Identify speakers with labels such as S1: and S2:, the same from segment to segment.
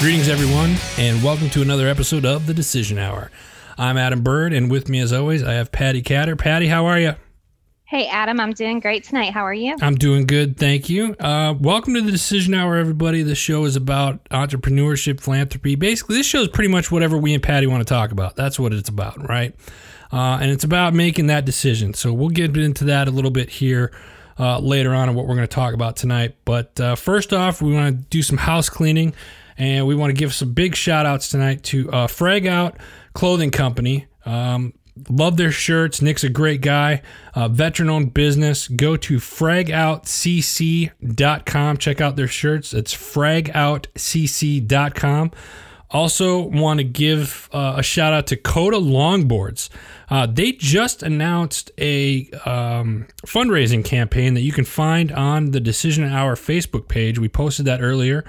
S1: Greetings, everyone, and welcome to another episode of the Decision Hour. I'm Adam Bird, and with me, as always, I have Patti Catter. Patti, how are you?
S2: Hey, Adam, I'm doing great tonight. How are you?
S1: I'm doing good, thank you. Uh, welcome to the Decision Hour, everybody. This show is about entrepreneurship, philanthropy. Basically, this show is pretty much whatever we and Patti want to talk about. That's what it's about, right? Uh, and it's about making that decision. So we'll get into that a little bit here uh, later on and what we're going to talk about tonight. But uh, first off, we want to do some house cleaning. And we want to give some big shout outs tonight to uh, Frag Out Clothing Company. Um, love their shirts. Nick's a great guy, uh, veteran owned business. Go to fragoutcc.com. Check out their shirts. It's fragoutcc.com. Also, want to give uh, a shout out to Kota Longboards. Uh, they just announced a um, fundraising campaign that you can find on the Decision Hour Facebook page. We posted that earlier.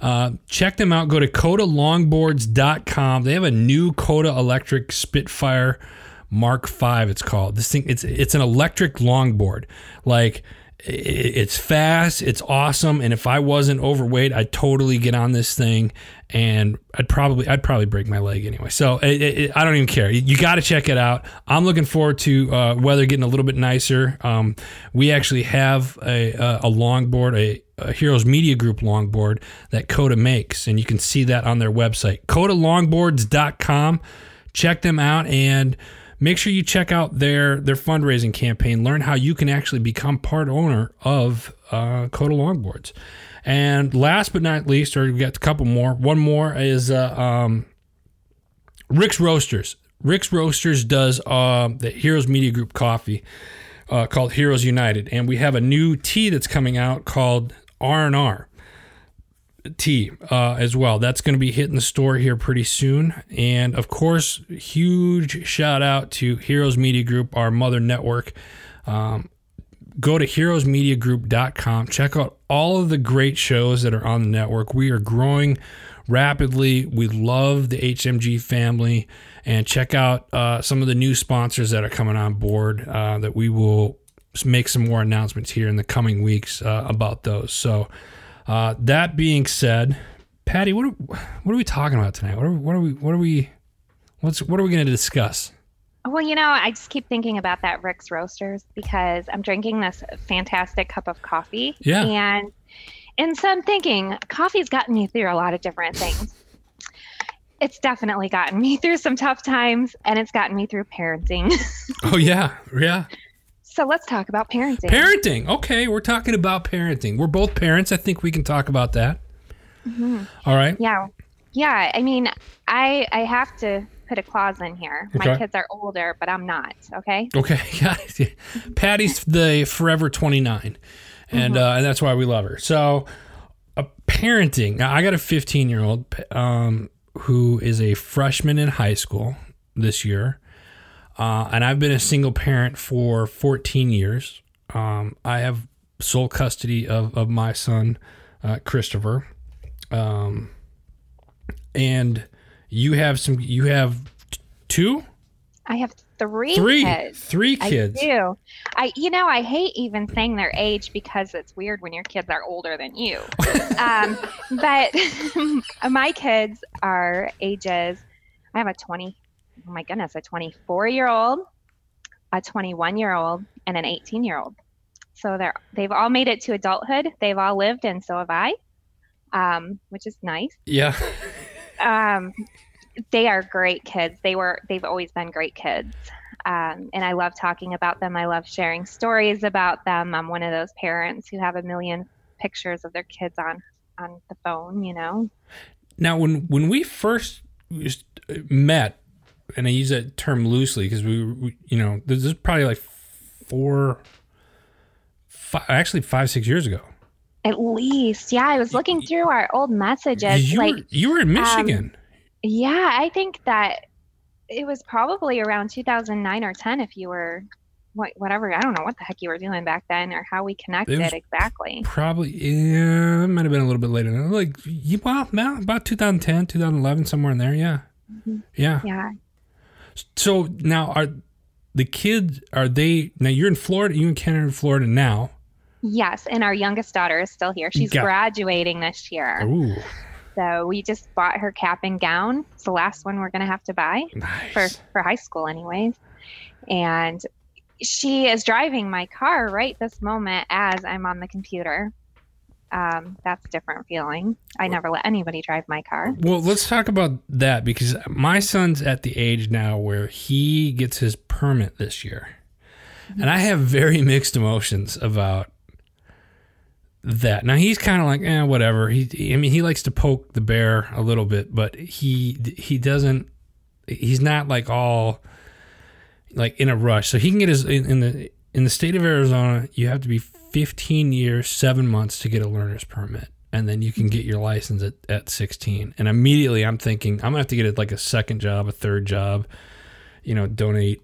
S1: Uh, check them out. Go to KotaLongboards.com. They have a new Kota Electric Spitfire Mark V. It's called this thing. It's it's an electric longboard. Like it's fast, it's awesome, and if I wasn't overweight, I'd totally get on this thing, and I'd probably I'd probably break my leg anyway. So it, it, I don't even care. You got to check it out. I'm looking forward to uh, weather getting a little bit nicer. Um, we actually have a a, a longboard, a, a, Heroes Media Group longboard that Kota makes, and you can see that on their website, KotaLongboards.com. Check them out and make sure you check out their their fundraising campaign. Learn how you can actually become part owner of uh, Kota Longboards. And last but not least, or we got a couple more. One more is uh, um, Rick's Roasters. Rick's Roasters does uh, the Heroes Media Group coffee uh, called Heroes United, and we have a new tea that's coming out called R and R tea uh, as well. That's going to be hitting the store here pretty soon. And of course, huge shout out to Heroes Media Group, our mother network. Um, go to heroesmediagroup.com. Check out all of the great shows that are on the network. We are growing rapidly. We love the HMG family. And check out uh, some of the new sponsors that are coming on board uh, that we will make some more announcements here in the coming weeks uh, about those. So, uh, that being said, Patti, what are, what are we talking about tonight? What are, what are we what are we what's what are we going to discuss?
S2: Well, you know, I just keep thinking about that Rick's Roasters because I'm drinking this fantastic cup of coffee.
S1: Yeah.
S2: And and so I'm thinking coffee's gotten me through a lot of different things. it's definitely gotten me through some tough times and it's gotten me through parenting.
S1: oh yeah. Yeah.
S2: So let's talk about parenting.
S1: Parenting. Okay, we're talking about parenting. We're both parents. I think we can talk about that. Mm-hmm. All right.
S2: Yeah. Yeah. I mean, I I have to put a clause in here. Okay. My kids are older, but I'm not. Okay.
S1: Okay. Yeah. Patti's the forever 29, and mm-hmm. uh, and that's why we love her. So, uh, parenting. Now, I got a 15 year old um, who is a freshman in high school this year. Uh, and I've been a single parent for 14 years. Um, I have sole custody of, of my son, uh, Christopher. Um, and you have some, you have t- two?
S2: I have three.
S1: Three.
S2: Kids.
S1: Three kids.
S2: I do. I, you know, I hate even saying their age because it's weird when your kids are older than you. um, but my kids are ages. I have a 20 oh my goodness, a 24 year old, a 21 year old, and an 18 year old. So they're they've all made it to adulthood. They've all lived, and so have I, um, which is nice.
S1: Yeah.
S2: um, they are great kids. They were they've always been great kids. Um, and I love talking about them. I love sharing stories about them. I'm one of those parents who have a million pictures of their kids on on the phone. You know.
S1: Now, when when we first met, and I use that term loosely because we, we, you know, this is probably like four, five, actually five, six years ago.
S2: At least, yeah. I was looking through our old messages.
S1: You
S2: like
S1: were, you were in Michigan. Um,
S2: yeah, I think that it was probably around 2009 or 10 if you were what, whatever i don't know what the heck you were doing back then or how we connected exactly
S1: probably yeah it might have been a little bit later like well about 2010 2011 somewhere in there yeah mm-hmm. yeah
S2: yeah
S1: so now are the kids are they now you're in Florida, you and Ken are in Florida now.
S2: Yes, and our youngest daughter is still here. She's Got, graduating this year.
S1: Ooh.
S2: So we just bought her cap and gown. It's the last one we're going to have to buy
S1: Nice.
S2: for, for high school, anyways. And she is driving my car right this moment as I'm on the computer. Um, that's a different feeling. I never let anybody drive my car.
S1: Well, let's talk about that because my son's at the age now where he gets his permit this year. And I have very mixed emotions about that. Now he's kind of like, eh, whatever. He, I mean, he likes to poke the bear a little bit, but he he doesn't. He's not like all like in a rush. So he can get his in, in the in the state of Arizona. You have to be 15 years, seven months to get a learner's permit, and then you can get your license at, at 16. And immediately, I'm thinking I'm gonna have to get like a second job, a third job. You know, donate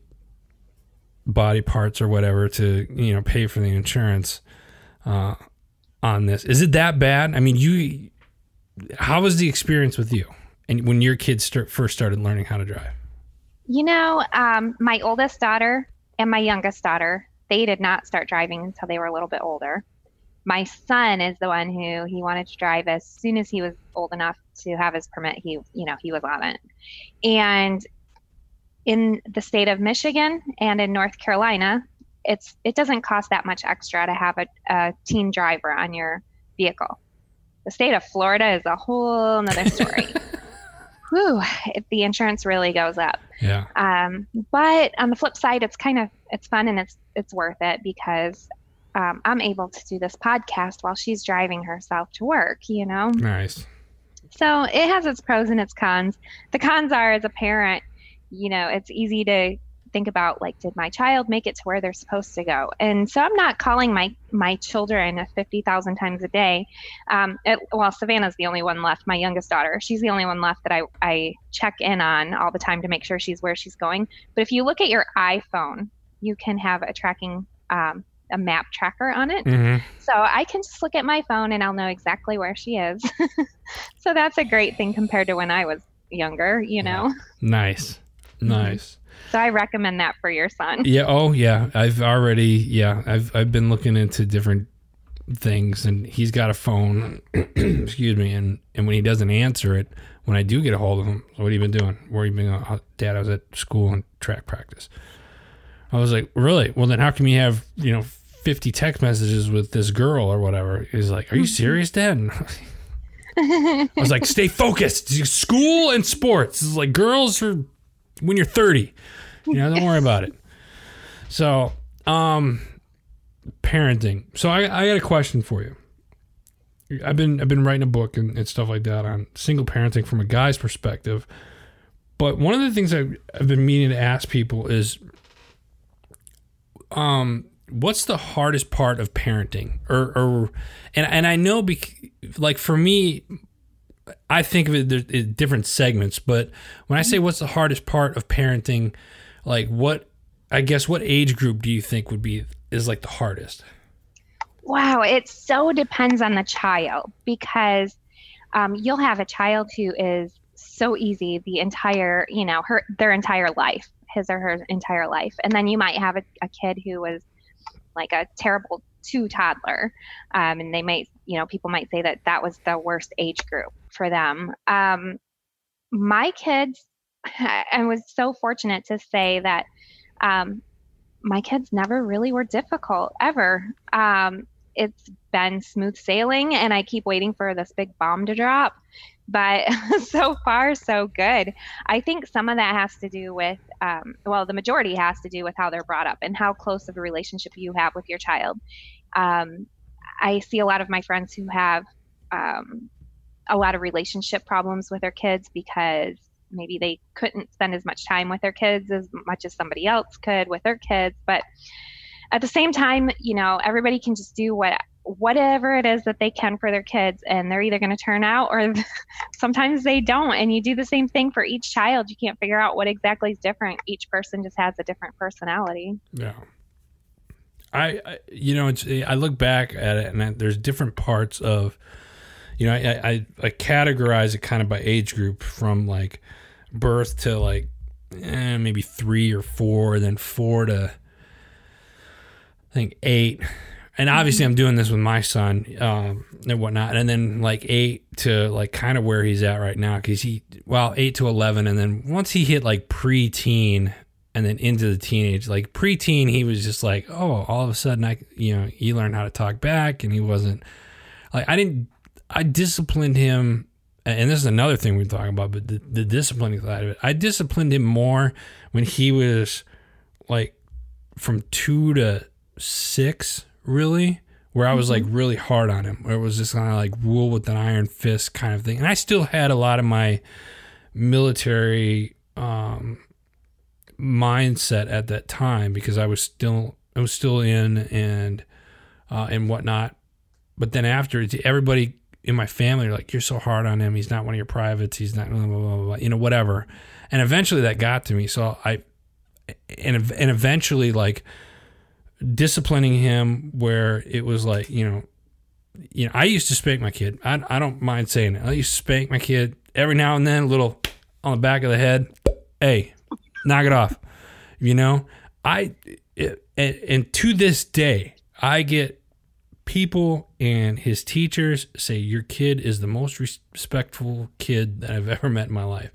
S1: body parts or whatever to you know pay for the insurance uh, on this. Is it that bad? I mean, you. How was the experience with you, and when your kids start, first started learning how to drive?
S2: You know, um, my oldest daughter and my youngest daughter, they did not start driving until they were a little bit older. My son is the one who he wanted to drive as soon as he was old enough to have his permit. He, you know, he was on it. And in the state of Michigan and in North Carolina, it's it doesn't cost that much extra to have a, a teen driver on your vehicle. The state of Florida is a whole nother story. Whew, if the insurance really goes up.
S1: Yeah.
S2: Um, but on the flip side, it's kind of it's fun and it's it's worth it because um, I'm able to do this podcast while she's driving herself to work. You know,
S1: Nice.
S2: so it has its pros and its cons. The cons are as a parent, you know, it's easy to think about like, did my child make it to where they're supposed to go? And so I'm not calling my my children 50,000 times a day. Um, it, well, Savannah's the only one left. My youngest daughter, she's the only one left that I I check in on all the time to make sure she's where she's going. But if you look at your iPhone, you can have a tracking. Um, a map tracker on it.
S1: hmm
S2: So I can just look at my phone and I'll know exactly where she is. so that's a great thing compared to when I was younger, you know?
S1: Nice. Nice.
S2: So I recommend that for your son.
S1: Yeah. Oh, yeah. I've already. Yeah. I've I've been looking into different things, and he's got a phone. excuse me. And and when he doesn't answer it, when I do get a hold of him, what have you been doing? Where have you been? Uh, Dad, I was at school and track practice. I was like, really? Well, then how can you have you know fifty text messages with this girl or whatever? He's like, are you serious, Dad? I was like, stay focused. School and sports. It's like girls are when you're 30. You know, don't worry about it. So, um, parenting. So I, I got a question for you. I've been I've been writing a book and, and stuff like that on single parenting from a guy's perspective. But one of the things I've, I've been meaning to ask people is, um, what's the hardest part of parenting? Or, or and and I know, bec- like for me, I think of it in different segments, but when I say what's the hardest part of parenting, like what I guess what age group do you think would be is like the hardest?
S2: Wow, it so depends on the child because um, you'll have a child who is so easy the entire, you know, her their entire life, his or her entire life, and then you might have a, a kid who was like a terrible two toddler, um, and they might, you know, people might say that that was the worst age group for them. Um, my kids, I was so fortunate to say that um, my kids never really were difficult ever. Um, it's been smooth sailing, and I keep waiting for this big bomb to drop. But so far, so good. I think some of that has to do with, um, well, the majority has to do with how they're brought up and how close of a relationship you have with your child. Um, I see a lot of my friends who have um, a lot of relationship problems with their kids because maybe they couldn't spend as much time with their kids as much as somebody else could with their kids. But at the same time, you know, everybody can just do what whatever it is that they can for their kids and they're either going to turn out or sometimes they don't and you do the same thing for each child you can't figure out what exactly is different each person just has a different personality
S1: Yeah. I, I you know it's I look back at it and there's different parts of you know I, I I categorize it kind of by age group from like birth to like eh, maybe three or four, then four to I think eight, and obviously I'm doing this with my son um, and whatnot, and then like eight to like kind of where he's at right now because he well eight to eleven, and then once he hit like pre-teen and then into the teenage, like pre-teen, he was just like, oh, all of a sudden I you know he learned how to talk back, and he wasn't like I didn't I disciplined him. And this is another thing we're talking about, but the, the disciplining side of it. I disciplined him more when he was like from two to six, really, where I was like really hard on him, where it was just kind of like rule with an iron fist kind of thing. And I still had a lot of my military um, mindset at that time because I was still I was still in and uh, and whatnot. But then after, everybody in my family are like, "You're so hard on him. He's not one of your privates. He's not blah blah blah, blah, you know whatever." And eventually that got to me. So I and and eventually like disciplining him where it was like you know you know I used to spank my kid. I I don't mind saying it. I used to spank my kid every now and then, a little on the back of the head. Hey, knock it off. You know, I it, and, and to this day I get people and his teachers say your kid is the most respectful kid that I've ever met in my life.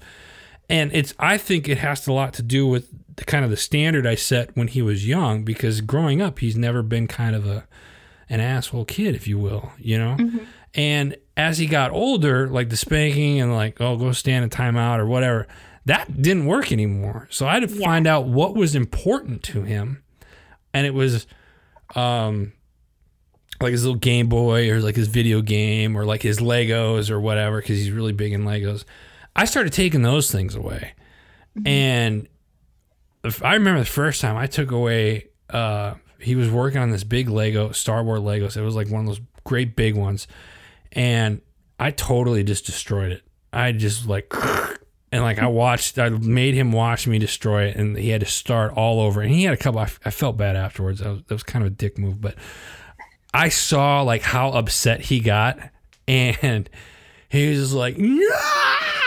S1: And it's I think it has a lot to do with the kind of the standard I set when he was young because growing up he's never been kind of a an asshole kid if you will, you know? Mm-hmm. And as he got older, like the spanking and like oh go stand in timeout or whatever, that didn't work anymore. So I had to yeah. find out what was important to him. And it was um like his little Game Boy or like his video game or like his Legos or whatever because he's really big in Legos. I started taking those things away, mm-hmm. and if I remember the first time I took away. Uh, he was working on this big Lego Star Wars Legos. It was like one of those great big ones, and I totally just destroyed it. I just like. And like I watched, I made him watch me destroy it, and he had to start all over. And he had a couple. I, I felt bad afterwards. That was, that was kind of a dick move, but I saw like how upset he got, and he was just like, no!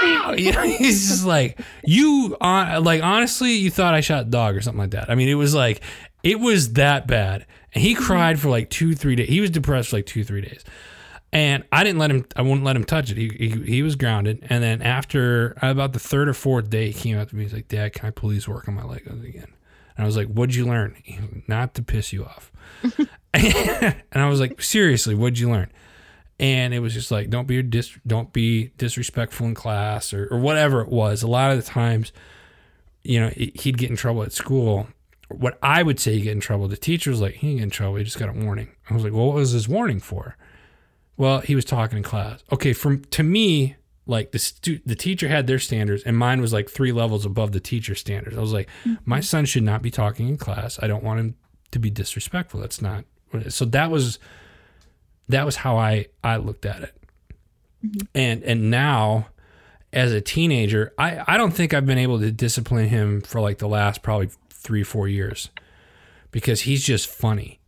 S1: he's just like, you, uh, like honestly, you thought I shot a dog or something like that. I mean, it was like, it was that bad, and he cried for like two, three days. He was depressed for like two, three days. And I didn't let him. I wouldn't let him touch it. He, he, he was grounded. And then after about the third or fourth day, he came up to me. He's like, "Dad, can I please work on my Legos again?" And I was like, "What'd you learn?" Not to piss you off. and I was like, seriously, what'd you learn? And it was just like, don't be dis- don't be disrespectful in class or, or whatever it was. A lot of the times, you know, he'd get in trouble at school. What I would say he get in trouble. The teacher was like, he get in trouble. He just got a warning. I was like, well, what was his warning for? Well, he was talking in class. Okay, from to me, like the stu- the teacher had their standards, and mine was like three levels above the teacher standards. I was like, mm-hmm. my son should not be talking in class. I don't want him to be disrespectful. That's not so that was that was how I I looked at it. Mm-hmm. And and now as a teenager, I I don't think I've been able to discipline him for like the last probably 3 4 years because he's just funny.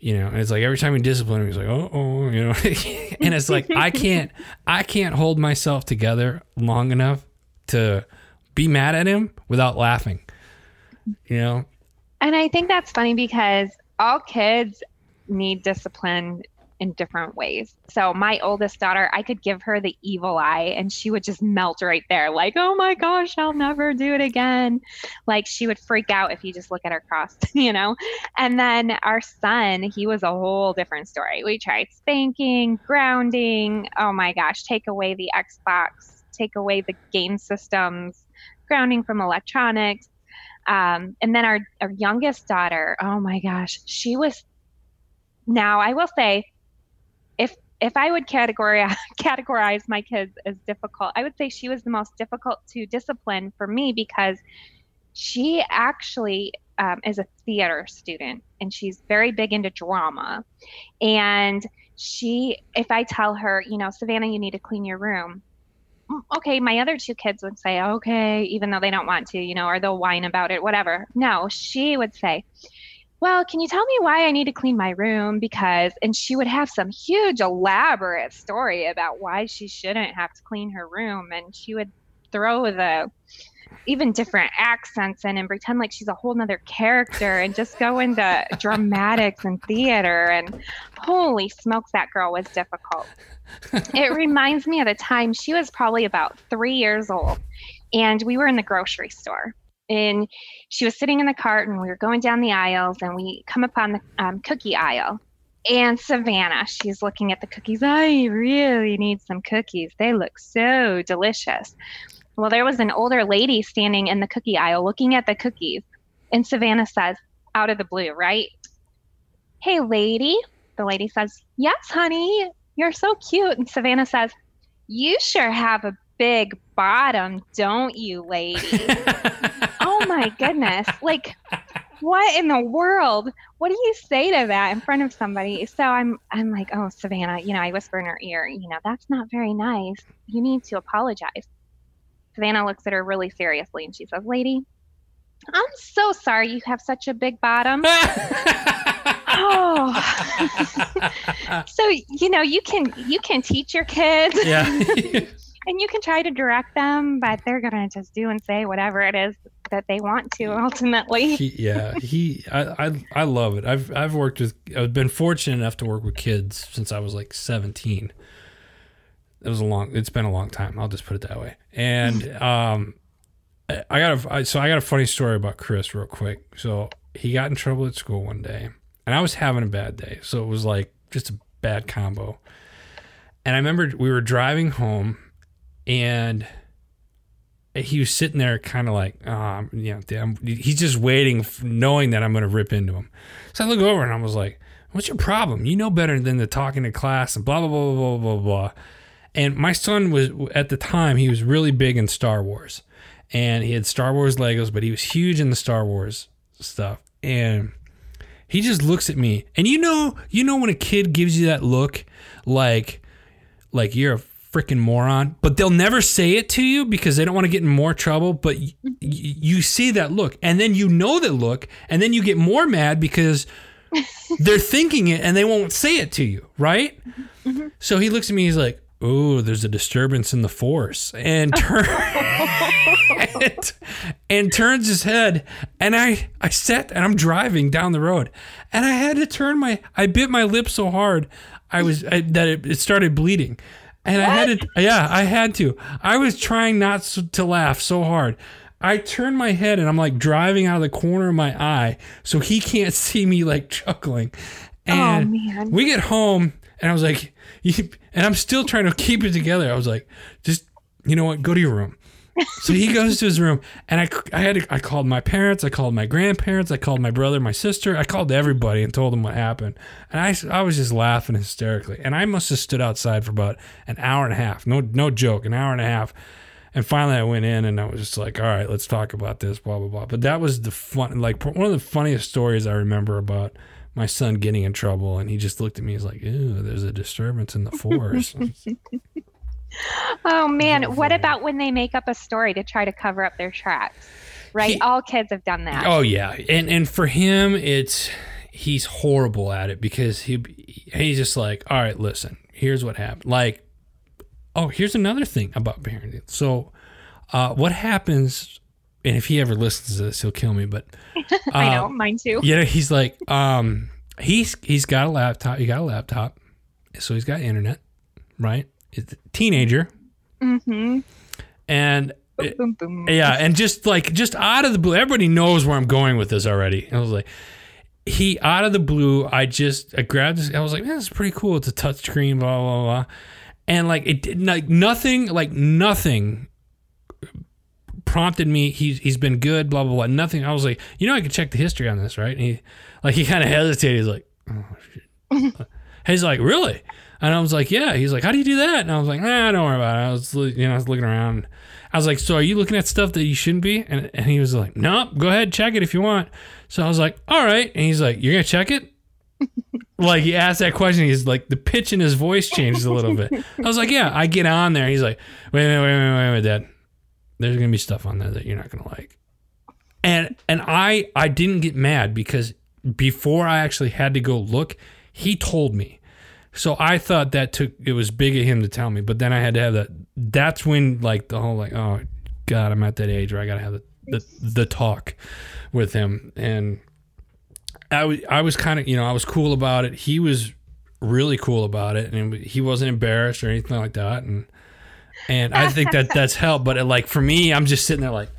S1: You know, and it's like every time we discipline him, he's like, "Oh, oh," you know, and it's like I can't, I can't hold myself together long enough to be mad at him without laughing. You know,
S2: and I think that's funny because all kids need discipline in different ways. So my oldest daughter, I could give her the evil eye and she would just melt right there like, "Oh my gosh, I'll never do it again." Like she would freak out if you just look at her cross, you know? And then our son, he was a whole different story. We tried spanking, grounding, oh my gosh, take away the Xbox, take away the game systems, grounding from electronics. Um, and then our, our youngest daughter, oh my gosh, she was now, I will say, if I would categorize categorize my kids as difficult, I would say she was the most difficult to discipline for me because she actually um, is a theater student and she's very big into drama. And she, if I tell her, you know, Savannah, you need to clean your room. Mm, okay, my other two kids would say, okay, even though they don't want to, you know, or they'll whine about it, whatever. No, she would say, well, can you tell me why I need to clean my room? Because, and she would have some huge, elaborate story about why she shouldn't have to clean her room. And she would throw the, even different accents in and pretend like she's a whole nother character and just go into dramatics and theater and holy smokes that girl was difficult it reminds me of the time she was probably about three years old and we were in the grocery store and she was sitting in the cart and we were going down the aisles and we come upon the um, cookie aisle and savannah she's looking at the cookies i really need some cookies they look so delicious well, there was an older lady standing in the cookie aisle looking at the cookies. And Savannah says, out of the blue, right? Hey, lady. The lady says, Yes, honey. You're so cute. And Savannah says, You sure have a big bottom, don't you, lady? my goodness. Like, what in the world? What do you say to that in front of somebody? So I'm I'm like, oh Savannah, you know, I whisper in her ear, you know, that's not very nice. You need to apologize. Savannah looks at her really seriously and she says, Lady, I'm so sorry you have such a big bottom. oh. so, you know, you can you can teach your kids.
S1: Yeah.
S2: and you can try to direct them, but they're gonna just do and say whatever it is that they want to ultimately.
S1: He, yeah, he I, I I love it. I've I've worked with I've been fortunate enough to work with kids since I was like 17 it was a long it's been a long time. I'll just put it that way. And um i got a so i got a funny story about chris real quick. So he got in trouble at school one day and i was having a bad day. So it was like just a bad combo. And i remember we were driving home and he was sitting there kind of like oh, you know damn, he's just waiting knowing that i'm going to rip into him. So i look over and i was like what's your problem? You know better than to talk in class and blah blah blah blah blah blah. And my son was at the time he was really big in Star Wars, and he had Star Wars Legos, but he was huge in the Star Wars stuff. And he just looks at me, and you know, you know when a kid gives you that look, like, like you're a freaking moron, but they'll never say it to you because they don't want to get in more trouble. But y- you see that look, and then you know that look, and then you get more mad because they're thinking it and they won't say it to you, right? Mm-hmm. So he looks at me, he's like, oh, there's a disturbance in the force, and turn and, and, turns his head, and I I sat and I'm driving down the road, and I had to turn my I bit my lip so hard, I was I, that it, it started bleeding. And what? I had to, yeah, I had to. I was trying not to laugh so hard. I turned my head and I'm like driving out of the corner of my eye so he can't see me like chuckling. And oh, man. we get home and I was like, and I'm still trying to keep it together. I was like, just you know what, go to your room. So he goes to his room, and I, I had to, I called my parents, I called my grandparents, I called my brother, my sister, I called everybody and told them what happened. And I, I was just laughing hysterically. And I must have stood outside for about an hour and a half. No, no joke, an hour and a half. And finally, I went in and I was just like, all right, let's talk about this, blah blah blah. But that was the fun, like one of the funniest stories I remember about my son getting in trouble and he just looked at me he's like ew there's a disturbance in the force
S2: oh man what about when they make up a story to try to cover up their tracks right he, all kids have done that
S1: oh yeah and and for him it's he's horrible at it because he he's just like all right listen here's what happened like oh here's another thing about parenting so uh, what happens and if he ever listens to this, he'll kill me. But
S2: uh, I know, mine too.
S1: Yeah, he's like, um, he's he's got a laptop. He got a laptop, so he's got internet, right? Teenager. Mm-hmm. And yeah, and just like just out of the blue, everybody knows where I'm going with this already. I was like, he out of the blue, I just I grabbed this. I was like, man, this is pretty cool. It's a touchscreen, blah blah blah. And like it did like nothing, like nothing prompted me. He's he's been good. Blah blah blah. Nothing. I was like, you know, I could check the history on this, right? And he like he kind of hesitated. He's like, oh shit. he's like, really? And I was like, yeah. He's like, how do you do that? And I was like, nah, don't worry about it. I was you know I was looking around. I was like, so are you looking at stuff that you shouldn't be? And and he was like, nope. Go ahead, check it if you want. So I was like, all right. And he's like, you're gonna check it? like he asked that question, he's like the pitch in his voice changed a little bit. I was like, yeah. I get on there. He's like, wait, wait, wait, wait, wait, wait, Dad there's gonna be stuff on there that you're not gonna like. And and I I didn't get mad because before I actually had to go look, he told me. So I thought that took it was big of him to tell me, but then I had to have that. That's when like the whole like oh God, I'm at that age where I gotta have the the, the talk with him, and I was I was kind of you know I was cool about it. He was really cool about it, and he wasn't embarrassed or anything like that, and and I think that that's helped. But it, like for me, I'm just sitting there like,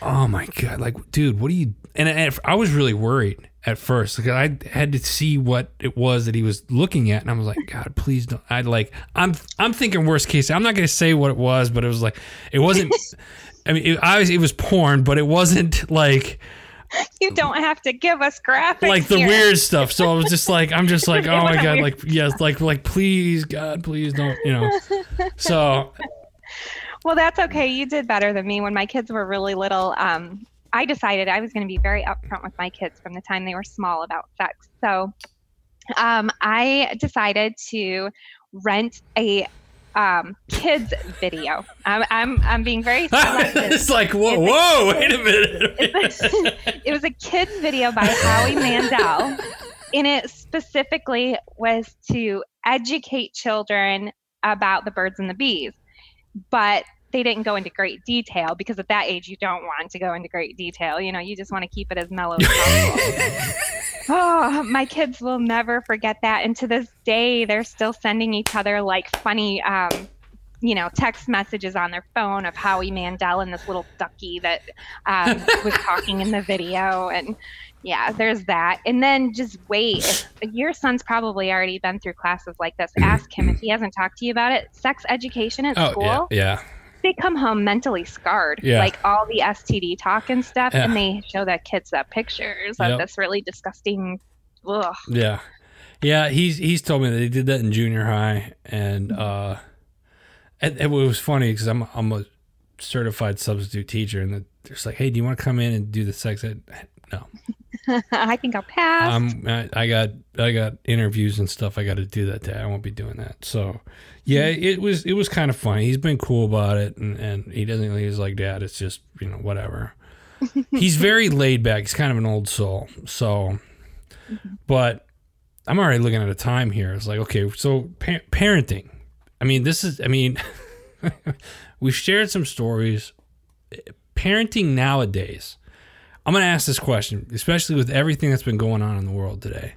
S1: oh my god, like dude, what are you? And, and I was really worried at first because I had to see what it was that he was looking at, and I was like, God, please don't. I like, I'm I'm thinking worst case. I'm not gonna say what it was, but it was like, it wasn't. I mean, it, obviously it was porn, but it wasn't like
S2: you don't have to give us graphics
S1: like the
S2: here.
S1: weird stuff. So I was just like, I'm just like, oh my god, like yes, like like please, God, please don't, you know. So.
S2: Well, that's okay. You did better than me when my kids were really little. Um, I decided I was going to be very upfront with my kids from the time they were small about sex. So um, I decided to rent a um, kids video. I'm, I'm, I'm being very selective.
S1: it's like, whoa, it's whoa, a, wait a minute.
S2: it was a kids video by Howie Mandel. And it specifically was to educate children about the birds and the bees. But they didn't go into great detail because at that age you don't want to go into great detail. You know, you just want to keep it as mellow as possible. oh, my kids will never forget that. And to this day, they're still sending each other like funny, um, you know, text messages on their phone of Howie Mandel and this little ducky that um, was talking in the video. And yeah, there's that. And then just wait. If your son's probably already been through classes like this. Ask him if he hasn't talked to you about it. Sex education at
S1: oh,
S2: school.
S1: Yeah, yeah
S2: they come home mentally scarred,
S1: yeah.
S2: like all the STD talk and stuff, yeah. and they show that kids that pictures of yep. this really disgusting. Ugh.
S1: Yeah, yeah. He's he's told me that he did that in junior high, and uh, it, it was funny because I'm I'm a certified substitute teacher, and they're just like, hey, do you want to come in and do the sex ed? No.
S2: I think I'll pass.
S1: Um, I, I got I got interviews and stuff I got to do that day. I won't be doing that. So, yeah, mm-hmm. it was it was kind of funny. He's been cool about it, and, and he doesn't. He's like, Dad, it's just you know whatever. he's very laid back. He's kind of an old soul. So, mm-hmm. but I'm already looking at a time here. It's like, okay, so pa- parenting. I mean, this is. I mean, we've shared some stories. Parenting nowadays I'm going to ask this question, especially with everything that's been going on in the world today.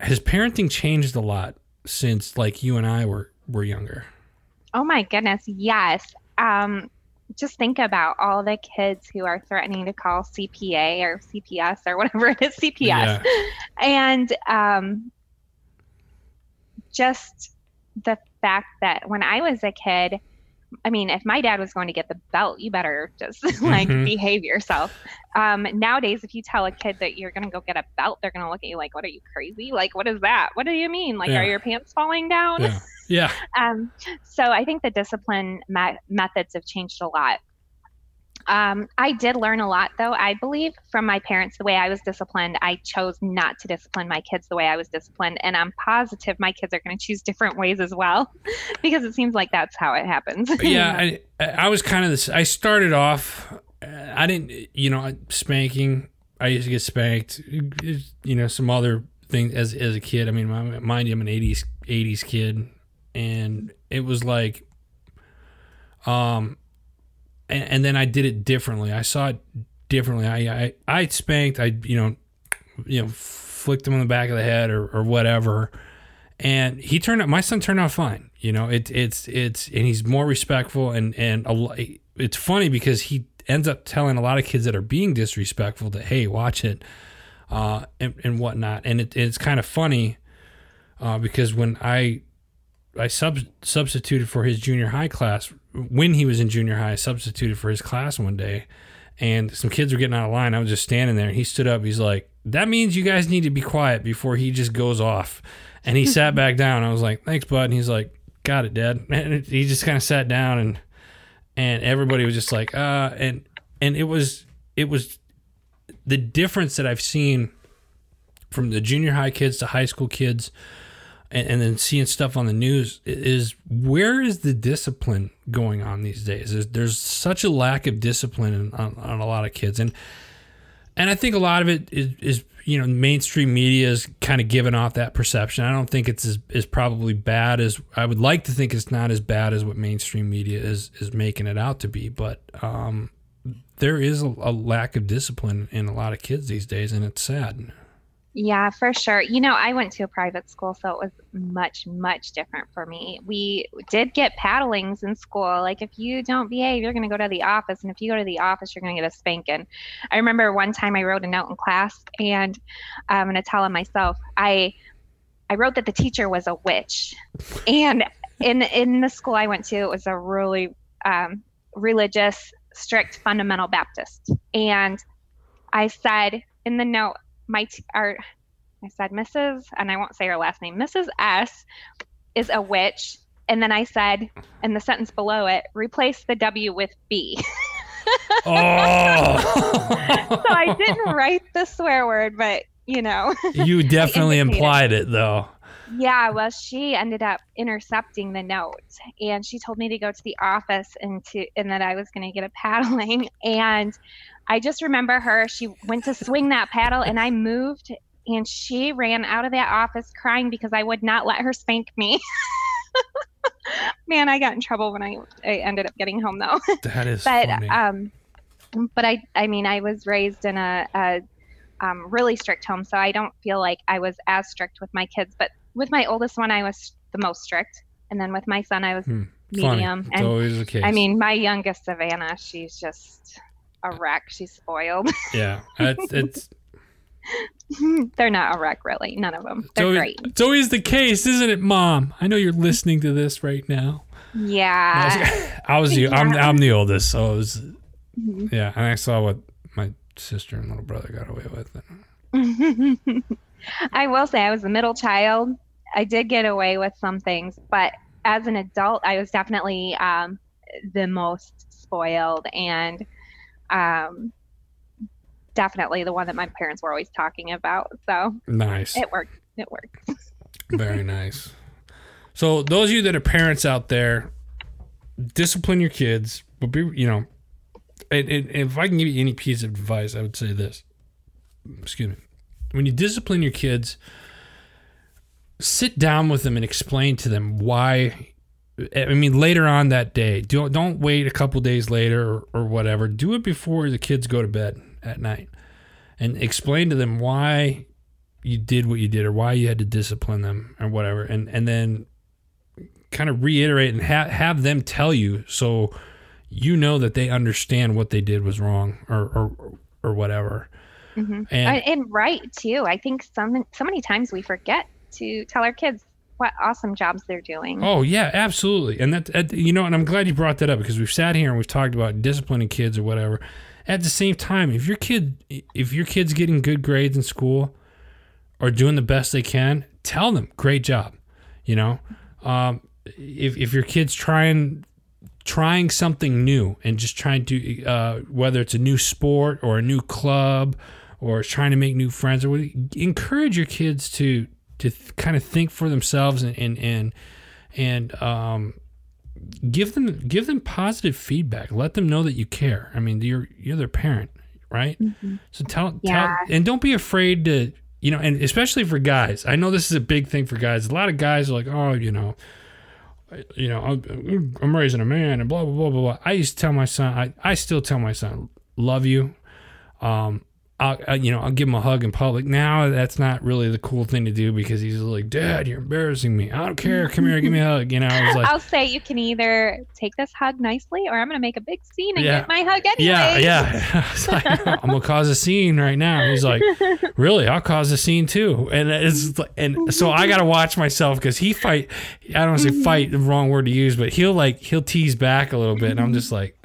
S1: Has parenting changed a lot since like you and I were were younger?
S2: Oh my goodness, yes. Um, just think about all the kids who are threatening to call CPA or CPS or whatever it is, CPS, yeah. and um, just the fact that when I was a kid, I mean, if my dad was going to get the belt, you better just like mm-hmm. behave yourself. Um, nowadays, if you tell a kid that you're going to go get a belt, they're going to look at you like, "What are you crazy? Like, what is that? What do you mean? Like, yeah. are your pants falling down?"
S1: Yeah. yeah.
S2: um, so I think the discipline me- methods have changed a lot. Um, I did learn a lot, though, I believe, from my parents. The way I was disciplined, I chose not to discipline my kids the way I was disciplined. And I'm positive my kids are going to choose different ways as well, because it seems like that's how it happens.
S1: yeah, I, I was kind of this. I started off, uh, I didn't, you know, spanking. I used to get spanked, you know, some other things as, as a kid. I mean, mind you, I'm an 80s, 80s kid. And it was like, um, and, and, then I did it differently. I saw it differently. I, I, I spanked. I you know, you know, flicked him on the back of the head or, or whatever, and he turned out. My son turned out fine. You know, it, it's it's and he's more respectful and and a, it's funny because he ends up telling a lot of kids that are being disrespectful that hey, watch it, uh, and, and whatnot. And it, it's kind of funny uh, because when I I sub substituted for his junior high class when he was in junior high. I substituted for his class one day, and some kids were getting out of line. I was just standing there, and he stood up. He's like, "That means you guys need to be quiet before he just goes off." And he sat back down. I was like, "Thanks, bud." And he's like, "Got it, Dad." And he just kind of sat down, and and everybody was just like, "Uh," and and it was it was the difference that I've seen from the junior high kids to high school kids and, and, then seeing stuff on the news is where is the discipline going on these days? There's, there's such a lack of discipline on, on, a lot of kids, and and I think a lot of it is, is you know mainstream media is kind of giving off that perception. I don't think it's as, as probably bad as I would like to think. It's not as bad as what mainstream media is is making it out to be, but um, there is a, a lack of discipline in a lot of kids these days, and it's sad.
S2: Yeah, for sure. You know, I went to a private school, so it was much, much different for me. We did get paddlings in school. Like, if you don't behave, you're going to go to the office. And if you go to the office, you're going to get a spanking. I remember one time I wrote a note in class, and I'm going to tell him myself, I, I wrote that the teacher was a witch. And in, in the school I went to, it was a really um, religious, strict fundamental Baptist. And I said in the note, my t- our I said Mrs. and I won't say her last name. Mrs. S is a witch. And then I said in the sentence below it, replace the W with B.
S1: oh.
S2: so I didn't oh. write the swear word, but you know.
S1: you definitely implied it though.
S2: Yeah, well, she ended up intercepting the note, and she told me to go to the office and to and that I was going to get a paddling. And I just remember her. She went to swing that paddle, and I moved, and she ran out of that office crying because I would not let her spank me. Man, I got in trouble when I, I ended up getting home though.
S1: That is
S2: but
S1: funny.
S2: um, but I I mean I was raised in a, a um, really strict home, so I don't feel like I was as strict with my kids. But with my oldest one, I was the most strict, and then with my son, I was
S1: Hmm.
S2: medium. And
S1: always the case.
S2: I mean, my youngest Savannah, she's just a wreck. She's spoiled.
S1: yeah, it's it's,
S2: They're not a wreck, really. None of them. They're
S1: always,
S2: great.
S1: it's always the case, isn't it, Mom? I know you're listening to this right now.
S2: Yeah.
S1: I was the I'm
S2: Yeah.
S1: I'm the oldest, so it was
S2: Mhm.
S1: yeah, and I saw what my sister and little brother got away with.
S2: I will say I was the middle child. I did get away with some things, but as an adult, I was definitely um, the most spoiled and um, definitely the one that my parents were always talking about. So
S1: Nice.
S2: it worked. It worked.
S1: Very nice. So those of you that are parents out there, discipline your kids, but be you know, and, and, and if I can give you any piece of advice, I would say this. Excuse me. When you discipline your kids, sit down with them and explain to them why. I mean, later on that day, don't don't wait a couple days later or, or whatever. Do it before the kids go to bed at night, and explain to them why you did what you did or why you had to discipline them or whatever and and then kind of reiterate and ha- have them tell you so you know that they understand what they did was wrong or or, or whatever
S2: hmm
S1: and
S2: And, and right too. I think some so many times we forget to tell our kids what awesome jobs they're doing.
S1: oh yeah absolutely. And that, you know and i'm glad you brought that up because we've sat here and we've talked about disciplining kids or whatever. At the same time if your kid if your kid's getting good grades in school or doing the best they can tell them great job you know? Um, if, if your kid's trying trying something new and just trying to uh, whether it's a new sport or a new club or trying to make new friends or encourage your kids to to th- kind of think for themselves and and and, and um, give them give them positive feedback. Let them know that you care. I mean you're you're their parent right? So tell,
S2: Yeah.
S1: tell and don't be afraid to you know and especially for guys. I know this is a big thing for guys. A lot of guys are like oh you know you know i'm, I'm raising a man and blah blah blah blah blah. I used to tell my son i, I still tell my son love you. Um I'll, uh, you know, I'll give him a hug in public. Now that's not really the cool thing to do because he's like, Dad, you're embarrassing me. I don't care. Come here, give me a hug. You know, I was like,
S2: I'll say you can either take this hug nicely or I'm going to make a big scene and
S1: Yeah.
S2: get my hug anyway.
S1: Yeah, yeah. Like, I'm gonna cause a scene right now. He's like, really? I'll cause a scene too. And it's like- and so I gotta watch myself because he fight. I don't want to say mm-hmm. fight the wrong word to use, but he'll like he'll tease back a little bit, and I'm just like.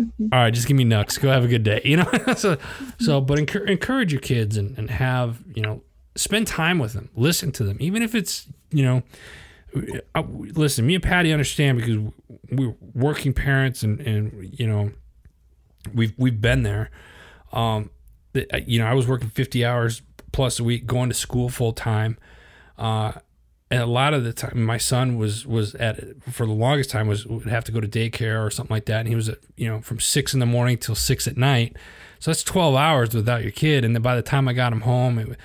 S1: All right, just give me nucks. Go have a good day. You know, so, so but encour- encourage your kids and, and have you know spend time with them, listen to them, even if it's you know I, listen, me and Patti understand because we're working parents and, and you know, we've, we've been there. Um, you know, I was working 50 hours plus a week, going to school full time. Uh, and a lot of the time my son was was at for the longest time was would have to go to daycare or something like that. And he was at you know from six in the morning till six at night. So that's 12 hours without your kid. And then by the time i got him home it,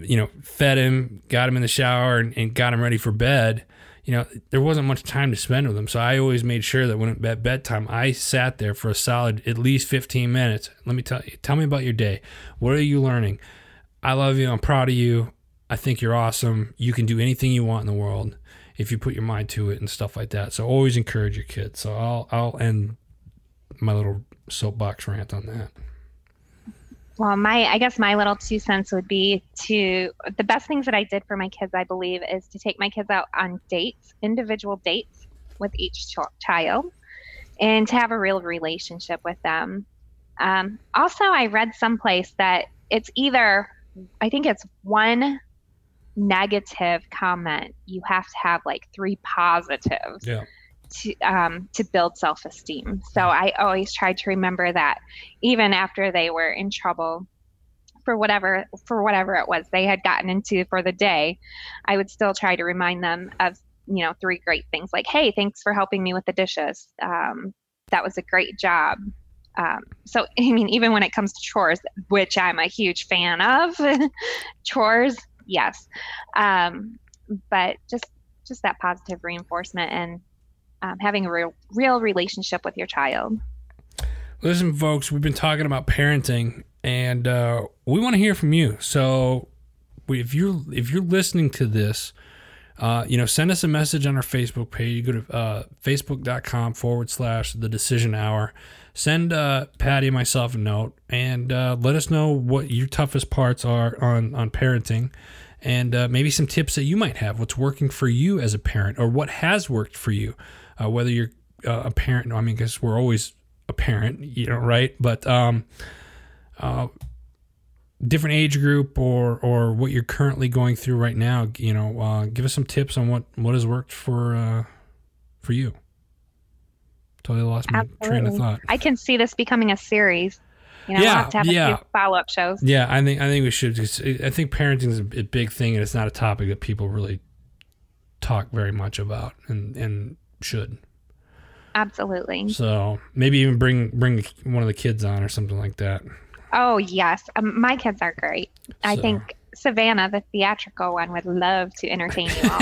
S1: you know fed him got him in the shower and, and got him ready for bed you know there wasn't much time to spend with him. So i always made sure that when it at bedtime i sat there for a solid at least 15 minutes. Let me tell you tell me about your day. What are you learning? I love you. I'm proud of you I think you're awesome. You can do anything you want in the world if you put your mind to it and stuff like that. So always encourage your kids. So I'll I'll end my little soapbox rant on that.
S2: Well, my I guess my little two cents would be to the best things that I did for my kids, I believe, is to take my kids out on dates, individual dates with each child, and to have a real relationship with them. Um, also, I read someplace that it's either I think it's one negative comment, you have to have like three positives
S1: Yeah.
S2: to um, to build self esteem. So I always tried to remember that even after they were in trouble for whatever for whatever it was they had gotten into for the day, I would still try to remind them of you know three great things like hey thanks for helping me with the dishes um, that was a great job um, so i mean even when it comes to chores which i'm a huge fan of chores yes um, but just just that positive reinforcement and um, having a real real relationship with your child
S1: Listen, folks, we've been talking about parenting, and uh, we want to hear from you. So, if you're if you're listening to this, uh, you know, send us a message on our Facebook page. You go to uh, facebook.com forward slash the decision hour. Send uh, Patti and myself a note and uh, let us know what your toughest parts are on on parenting, and uh, maybe some tips that you might have. What's working for you as a parent, or what has worked for you, uh, whether you're uh, a parent. I mean, because we're always a parent, you know, right? But um, uh, different age group or or what you're currently going through right now, you know, uh, give us some tips on what what has worked for uh, for you. Totally lost my train of thought.
S2: i can see this becoming a series you know we'll
S1: Yeah,
S2: have to have a
S1: yeah.
S2: few follow-up shows
S1: Yeah, I think I think we should. I think parenting is a big thing, and it's not a topic that people really talk very much about, and and should.
S2: absolutely
S1: So maybe even bring bring one of the kids on or something like that.
S2: Oh yes, um, my kids are great. I think Savannah, the theatrical one, would love to entertain you all.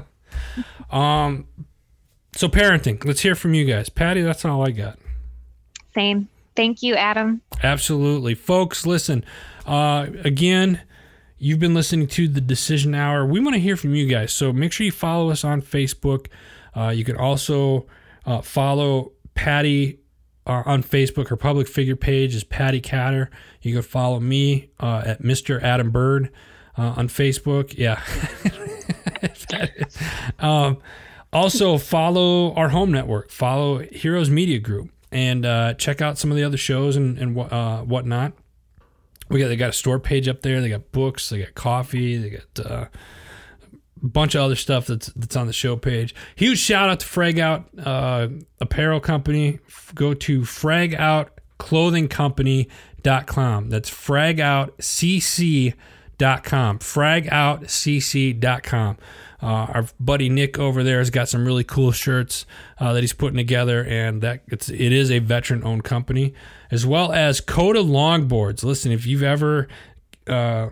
S1: Um, so parenting. Let's hear from you guys, Patti. That's all I got.
S2: Same. Thank you, Adam.
S1: Absolutely. Folks, listen. Uh, again, you've been listening to the Decision Hour. We want to hear from you guys. So make sure you follow us on Facebook. Uh, you can also uh, follow Patti uh, on Facebook. Her public figure page is Patti Catter. You can follow me uh, at Mr. Adam Bird uh, on Facebook. Yeah. um, also, follow our home network. Follow Heroes Media Group and uh, check out some of the other shows and, and uh, whatnot. We got they got a store page up there. They got books. They got coffee. They got uh, a bunch of other stuff that's that's on the show page. Huge shout out to Fragout uh, Apparel Company. Go to fragoutclothingcompany.com. That's fragoutcc.com. Fragoutcc.com. Uh, our buddy Nick over there has got some really cool shirts uh, that he's putting together, and that it's it is a veteran-owned company, as well as Kota Longboards. Listen, if you've ever uh,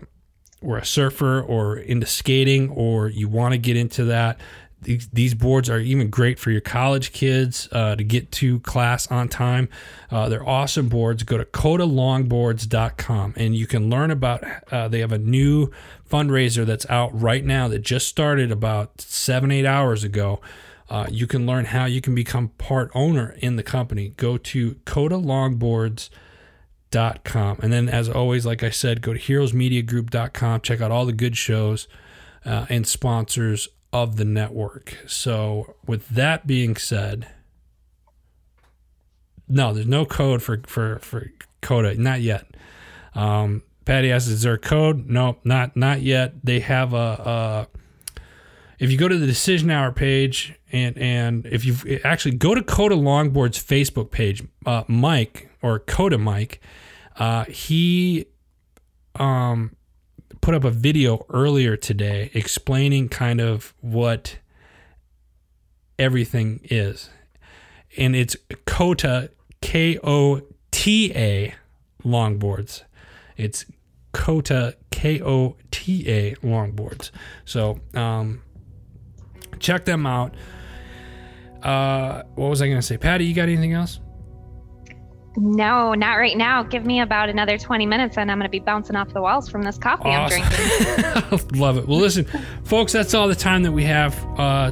S1: were a surfer or into skating, or you want to get into that, these, these boards are even great for your college kids uh, to get to class on time. Uh, they're awesome boards. Go to KotaLongboards.com and you can learn about. Uh, they have a new fundraiser that's out right now that just started about seven eight hours ago. Uh, you can learn how you can become part owner in the company. Go to KotaLongboards.com. And then, as always, like I said, go to heroesmediagroup.com. Check out all the good shows uh, and sponsors of the network. So, with that being said, no, there's no code for for for Kota, not yet. Um, Patti asks, "Is there a code?" No, not not yet. They have a. a if you go to the Decision Hour page and and if you actually go to Kota Longboard's Facebook page, uh, Mike or Kota Mike, uh, he um put up a video earlier today explaining kind of what everything is. And it's Kota, K O T A longboards. It's Kota, K O T A longboards. So um, check them out. Uh, what was I going to say? Patti, you got anything else?
S2: No, not right now. Give me about another 20 minutes and I'm going to be bouncing off the walls from this coffee awesome. I'm
S1: drinking. Love it. Well, listen, folks, that's all the time that we have uh,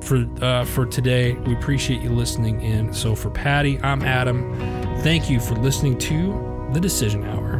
S1: for uh, for today. We appreciate you listening in. So for Patti, I'm Adam. Thank you for listening to the Decision Hour.